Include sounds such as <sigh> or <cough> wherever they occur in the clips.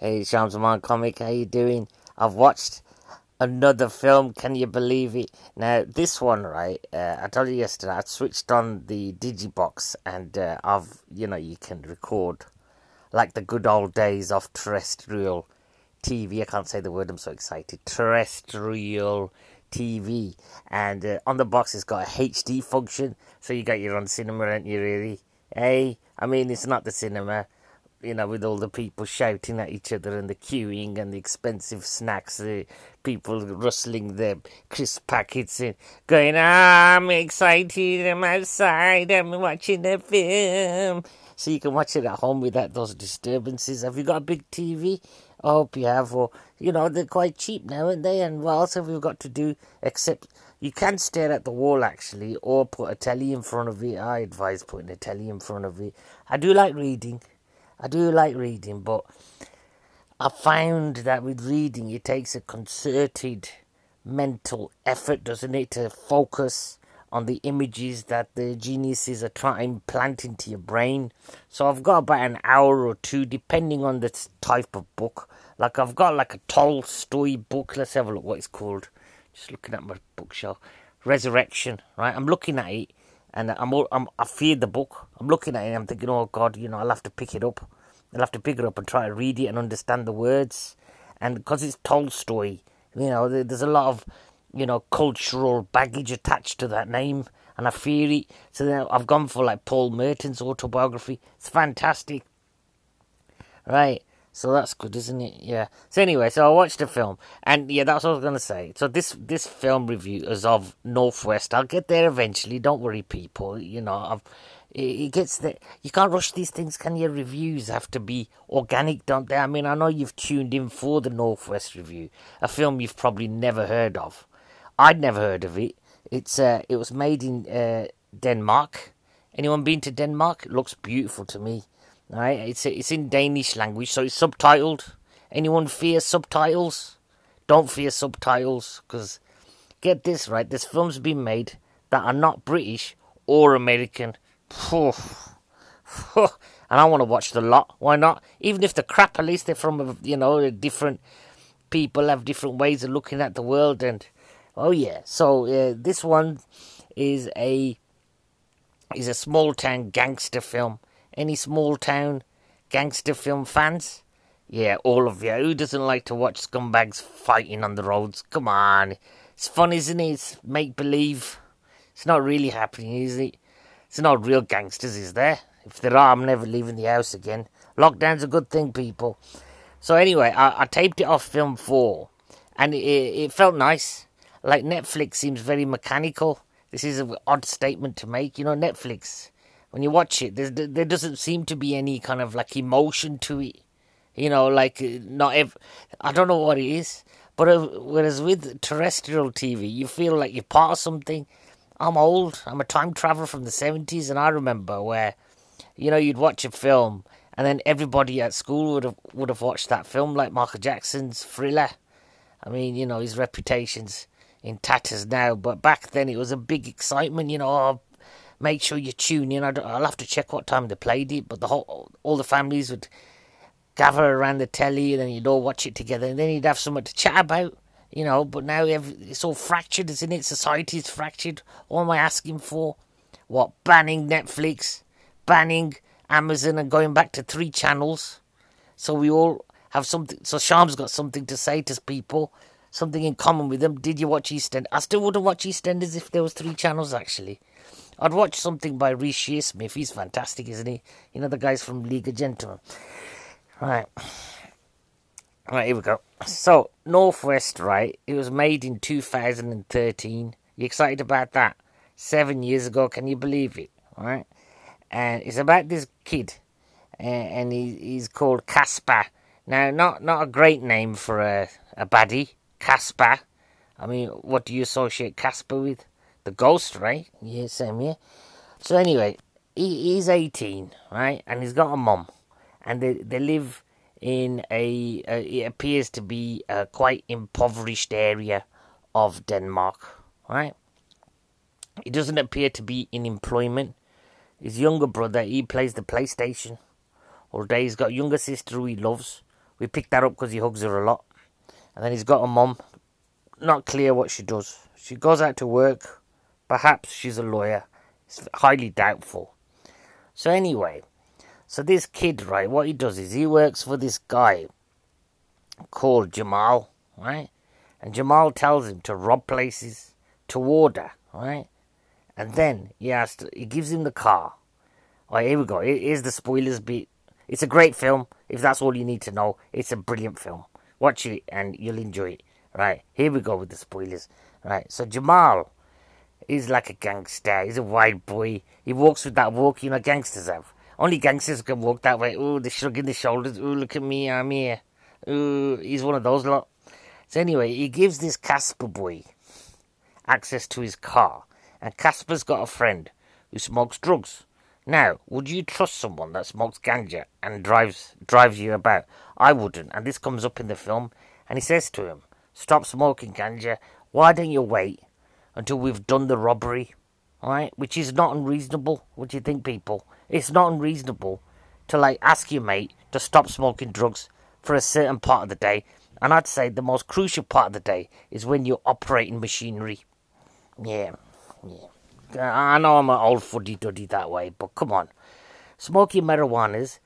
Hey, Shams Zaman Comic, how you doing? I've watched another film. Can you believe it? Now, this one, right? Uh, I told you yesterday. I switched on the Digibox, and uh, I've, you know, you can record like the good old days of terrestrial TV. I can't say the word. I'm so excited. Terrestrial TV, and uh, on the box it's got a HD function, so you got your own cinema, aren't you? Really? Hey, I mean, it's not the cinema you know, with all the people shouting at each other and the queuing and the expensive snacks, the people rustling their crisp packets and going, ah, I'm excited, I'm outside, I'm watching a film. So you can watch it at home without those disturbances. Have you got a big TV? I hope you have. Or, you know, they're quite cheap now, aren't they? And what else have we got to do except you can stare at the wall actually, or put a telly in front of it. I advise putting a telly in front of it. I do like reading. I do like reading, but I found that with reading, it takes a concerted mental effort, doesn't it, to focus on the images that the geniuses are trying to implant into your brain. So I've got about an hour or two, depending on the type of book. Like I've got like a Tolstoy book. Let's have a look what it's called. Just looking at my bookshelf. Resurrection, right? I'm looking at it and I'm, I'm I fear the book. I'm looking at it. I'm thinking, oh God, you know, I'll have to pick it up. I'll have to pick it up and try to read it and understand the words. And because it's Tolstoy, you know, there's a lot of you know cultural baggage attached to that name, and I fear it. So then I've gone for like Paul Merton's autobiography. It's fantastic, right? So that's good, isn't it? Yeah. So anyway, so I watched the film, and yeah, that's what I was gonna say. So this this film review is of Northwest. I'll get there eventually. Don't worry, people. You know, I've it gets the you can't rush these things, can you? Reviews have to be organic, don't they? I mean, I know you've tuned in for the Northwest review, a film you've probably never heard of. I'd never heard of it. It's uh, it was made in uh, Denmark. Anyone been to Denmark? It looks beautiful to me. Right, it's it's in Danish language, so it's subtitled. Anyone fear subtitles? Don't fear subtitles, because get this right. There's films being made that are not British or American. and I want to watch the lot. Why not? Even if they're crap, at least they're from you know different people have different ways of looking at the world. And oh yeah, so uh, this one is a is a small town gangster film any small town gangster film fans? Yeah, all of you. Who doesn't like to watch scumbags fighting on the roads? Come on. It's fun, isn't it? It's make believe. It's not really happening, is it? It's not real gangsters, is there? If there are, I'm never leaving the house again. Lockdown's a good thing, people. So anyway, I, I taped it off film four, and it, it felt nice. Like Netflix seems very mechanical. This is an odd statement to make. You know, Netflix when you watch it, there there doesn't seem to be any kind of like emotion to it. You know, like not ev- I don't know what it is, but uh, whereas with terrestrial TV, you feel like you're part of something. I'm old. I'm a time traveler from the seventies, and I remember where, you know, you'd watch a film, and then everybody at school would have would have watched that film, like Michael Jackson's Thriller. I mean, you know, his reputation's in tatters now, but back then it was a big excitement. You know, oh, make sure you tune in. I'll have to check what time they played it, but the whole all the families would gather around the telly, and then you'd all watch it together, and then you'd have something to chat about. You know, but now it's all fractured, isn't it? Society's fractured. What am I asking for? What banning Netflix, banning Amazon, and going back to three channels, so we all have something. So Sham's got something to say to people, something in common with them. Did you watch EastEnders? I still wouldn't watch EastEnders if there was three channels actually. I'd watch something by Reece Shearsmith. He's fantastic, isn't he? You know the guys from League of Gentlemen. Right. Right, here we go. So, Northwest, right? It was made in 2013. You excited about that? Seven years ago, can you believe it? Right? And it's about this kid, and he, he's called Casper. Now, not not a great name for a, a baddie, Casper. I mean, what do you associate Casper with? The ghost, right? Yeah, same, here. So anyway, he, he's 18, right? And he's got a mum. And they, they live in a, it appears to be a quite impoverished area of Denmark, right? He doesn't appear to be in employment. His younger brother, he plays the PlayStation all day. He's got a younger sister who he loves, We picked that up because he hugs her a lot. And then he's got a mum. Not clear what she does. She goes out to work. Perhaps she's a lawyer. It's highly doubtful. So anyway, so this kid, right, what he does is he works for this guy called Jamal, right? And Jamal tells him to rob places, to order, right? And then he has to, he gives him the car. Right, here we go. Here's the spoilers bit. It's a great film. If that's all you need to know, it's a brilliant film. Watch it and you'll enjoy it. Right, here we go with the spoilers. Right, so Jamal is like a gangster. He's a white boy. He walks with that walk you know gangsters have. Only gangsters can walk that way. Ooh, the shrug in the shoulders. Ooh, look at me, I'm here. Ooh, he's one of those lot. So anyway, he gives this Casper boy access to his car. And Casper's got a friend who smokes drugs. Now, would you trust someone that smokes ganja and drives drives you about? I wouldn't. And this comes up in the film. And he says to him, Stop smoking ganja. Why don't you wait until we've done the robbery? Alright? Which is not unreasonable. What do you think, people? It's not unreasonable to like ask your mate to stop smoking drugs for a certain part of the day. And I'd say the most crucial part of the day is when you're operating machinery. Yeah, yeah. I know I'm an old fuddy duddy that way, but come on. Smoking marijuana's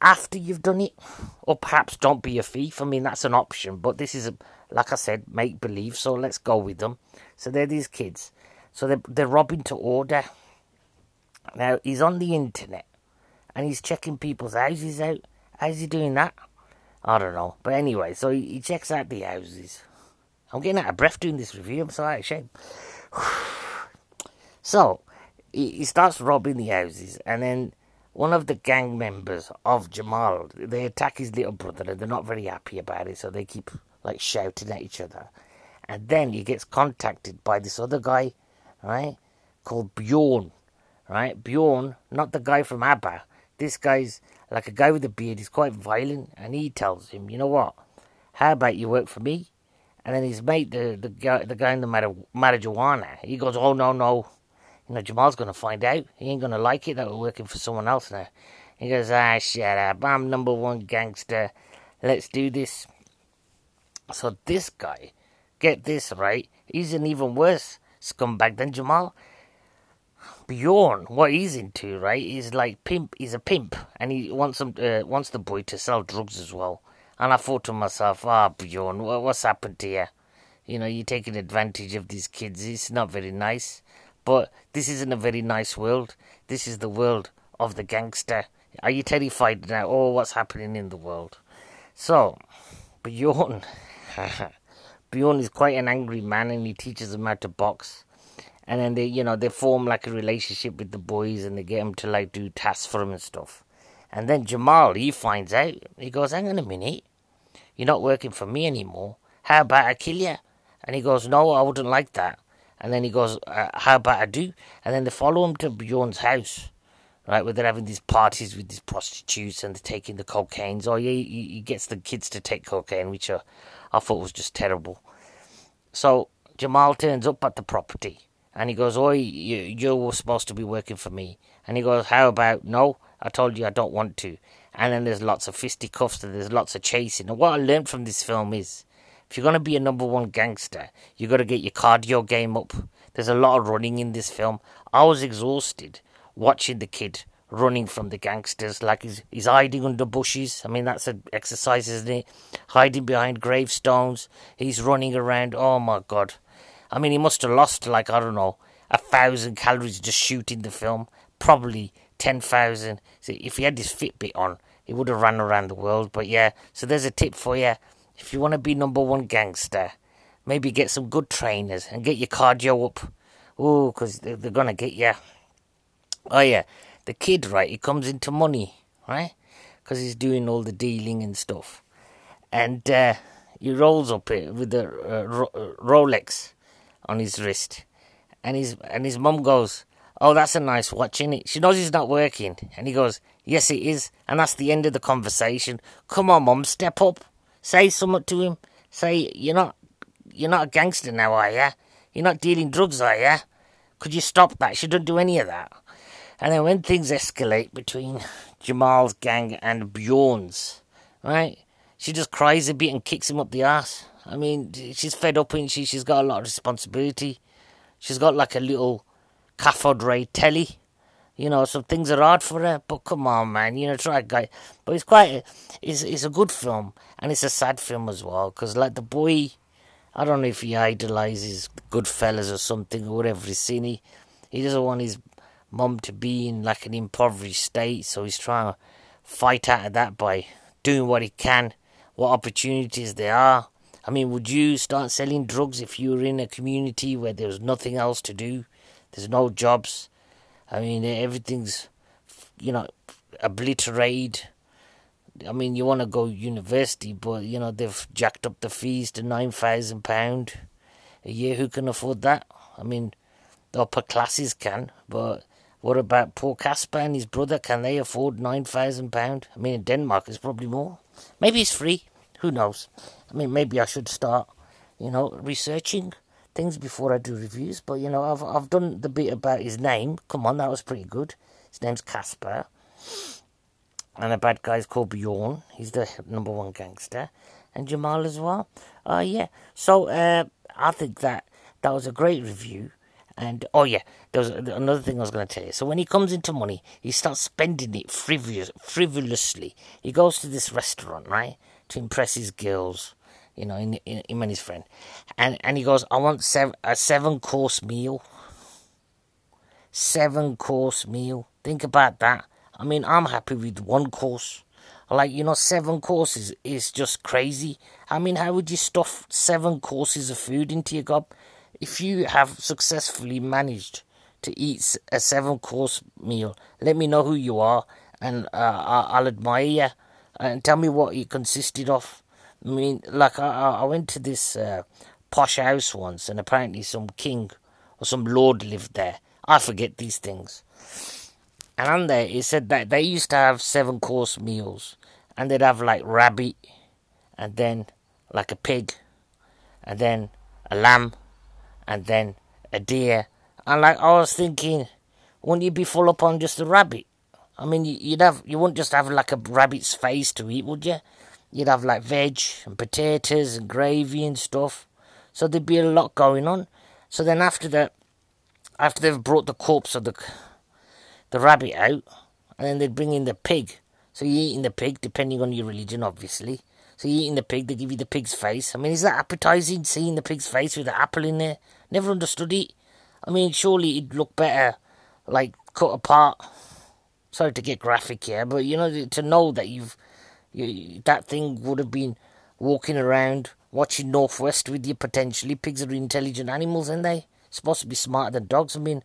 after you've done it. Or perhaps don't be a thief. I mean, that's an option. But this is, a, like I said, make believe. So let's go with them. So they're these kids. So they're, they're robbing to order. Now, he's on the internet. And he's checking people's houses out. How's he doing that? I don't know. But anyway, so he, he checks out the houses. I'm getting out of breath doing this review. I'm so out of. So he, he starts robbing the houses, and then one of the gang members of Jamal they attack his little brother, and they're not very happy about it. So they keep like shouting at each other, and then he gets contacted by this other guy, right, called Bjorn, right? Bjorn, not the guy from ABBA. This guy's like a guy with a beard. He's quite violent, and he tells him, you know what? How about you work for me? And then his mate, the the guy, the guy in the marijuana, he goes, oh no no, know, Jamal's to find out. He ain't to like it that we're working for someone else now. He goes, ah, shut up. I'm number one gangster. Let's do this. So this guy, get this right, he's an even worse scumbag than Jamal. Bjorn, what he's into, right, is like pimp. He's a pimp, and he wants him, uh, wants the boy to sell drugs as well. And I thought to myself, ah, oh, Bjorn, what's happened to you? You know, you're taking advantage of these kids. It's not very nice. But this isn't a very nice world. This is the world of the gangster. Are you terrified now? Oh, what's happening in the world? So, Bjorn. <laughs> Bjorn is quite an angry man and he teaches them how to box. And then they, you know, they form like a relationship with the boys and they get them to like do tasks for him and stuff. And then Jamal, he finds out. He goes, hang on a minute. You're not working for me anymore. How about I kill you? And he goes, no, I wouldn't like that. And then he goes, uh, How about I do? And then they follow him to Bjorn's house, right, where they're having these parties with these prostitutes and they're taking the cocaine. Yeah, he, he gets the kids to take cocaine, which uh, I thought was just terrible. So Jamal turns up at the property and he goes, Oh, you, you were supposed to be working for me. And he goes, How about, no, I told you I don't want to. And then there's lots of fisticuffs and there's lots of chasing. And what I learned from this film is if you're going to be a number one gangster, you got to get your cardio game up. There's a lot of running in this film. I was exhausted watching the kid running from the gangsters, like he's, he's hiding under bushes. I mean, that's an exercise, isn't it? Hiding behind gravestones. He's running around. Oh my god. I mean, he must have lost, like, I don't know, a thousand calories just shooting the film. Probably 10,000. See, if he had his Fitbit on, he would have run around the world. But yeah, so there's a tip for you. If you want to be number one gangster, maybe get some good trainers and get your cardio up. Oh, because they're, they're going to get you. Oh, yeah. The kid, right, he comes into money, right? Because he's doing all the dealing and stuff. And uh, he rolls up it with a uh, uh, Rolex on his wrist. And his, and his mum goes, Oh, that's a nice watch, is it? She knows he's not working. And he goes, Yes, it is. And that's the end of the conversation. Come on, mum, step up. Say something to him. Say, you're not, you're not a gangster now, are you? You're not dealing drugs, are you? Could you stop that? She don't do any of that. And then when things escalate between <laughs> Jamal's gang and Bjorn's, right? she just cries a bit and kicks him up the ass. I mean, she's fed up and she? She's got a lot of responsibility. She's got like a little cathode ray telly. You know, some things are hard for her, but come on, man, you know, try guy. But it's quite, it's, it's a good film, and it's a sad film as well, because like the boy, I don't know if he idolizes Goodfellas or something or whatever he's seen. He, he doesn't want his mum to be in like an impoverished state, so he's trying to fight out of that by doing what he can, what opportunities there are. I mean, would you start selling drugs if you were in a community where there was nothing else to do? There's no jobs. I mean, everything's, you know, obliterated. I mean, you want to go university, but you know they've jacked up the fees to nine thousand pound a year. Who can afford that? I mean, the upper classes can, but what about poor Casper and his brother? Can they afford nine thousand pound? I mean, in Denmark it's probably more. Maybe it's free. Who knows? I mean, maybe I should start, you know, researching things before I do reviews. But you know, I've I've done the bit about his name. Come on, that was pretty good. His name's Casper, and the bad guy's called Bjorn. He's the number one gangster, and Jamal as well. Uh yeah. So uh, I think that that was a great review. And oh yeah, there was another thing I was going to tell you. So when he comes into money, he starts spending it frivolous, frivolously. He goes to this restaurant, right, to impress his girls you know, in, in, him and his friend. And, and he goes, I want seven, a seven course meal. Seven course meal. Think about that. I mean, I'm happy with one course. Like, you know, seven courses is just crazy. I mean, how would you stuff seven courses of food into your gob? If you have successfully managed to eat a seven course meal, let me know who you are and uh, I'll admire you and tell me what it consisted of. I mean, like I, I went to this uh, posh house once, and apparently some king or some lord lived there. I forget these things. And on there, it said that they used to have seven course meals, and they'd have like rabbit, and then like a pig, and then a lamb, and then a deer. And like I was thinking, wouldn't you be full up on just a rabbit? I mean, you'd have you wouldn't just have like a rabbit's face to eat, would you? You'd have like veg and potatoes and gravy and stuff. So there'd be a lot going on. So then after that, after they've brought the corpse of the the rabbit out, and then they'd bring in the pig. So you're eating the pig, depending on your religion, obviously. So you're eating the pig, they give you the pig's face. I mean, is that appetizing, seeing the pig's face with the apple in there? Never understood it. I mean, surely it'd look better, like, cut apart. Sorry to get graphic here, but, you know, to know that you've you, that thing would have been walking around watching Northwest with you potentially. Pigs are intelligent animals, aren't they? Supposed to be smarter than dogs. I mean,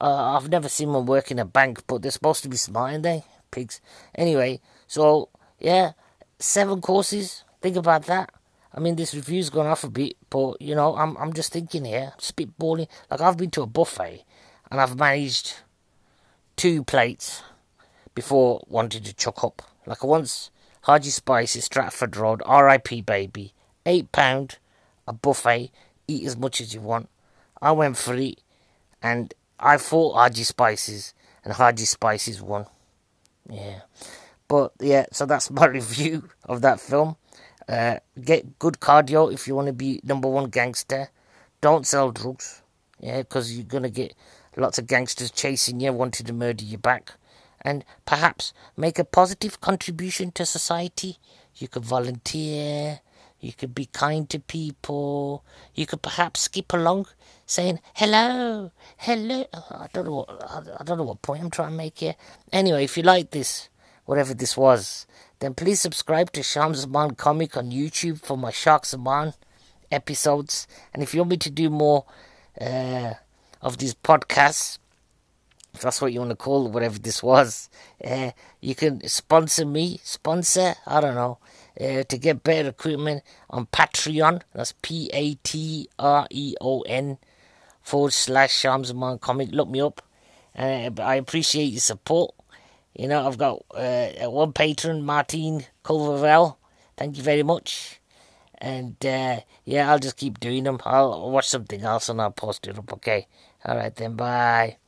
uh, I've never seen one work in a bank, but they're supposed to be smart, aren't they? Pigs. Anyway, so yeah, seven courses. Think about that. I mean, this review's gone off a bit, but you know, I'm I'm just thinking here, spitballing. Like I've been to a buffet, and I've managed two plates before wanting to chuck up. Like I once Haji Spices, Stratford Road, RIP baby. Eight pound, a buffet, eat as much as you want. I went for it, and I fought Haji Spices, and Haji Spices won. Yeah. But yeah, so that's <laughs> my review of that film. Uh, get good cardio if you want to be number one gangster. Don't sell drugs, yeah, because you're gonna get lots of gangsters chasing you, wanting to murder you back and perhaps make a positive contribution to society. You could volunteer, you could be kind to people, you could perhaps skip along saying hello, hello. I don't know what I don't know what point I'm trying to make here. Anyway, if you like this, whatever this was, then please subscribe to Shams Zaman Comic on YouTube for my Shark Zaman episodes. And if you want me to do more uh, of these podcasts, if that's what you want to call whatever this was, uh, you can sponsor me, sponsor, I don't know, uh, to get better equipment on Patreon. That's P A T R E O N forward slash Shams Zaman Comic. Look me up. Uh, I appreciate your support. You know, I've got one patron, Martin Culverell. Thank you very much. And yeah, I'll just keep doing them. I'll watch something else and I'll post it up. Okay. All right then. Bye.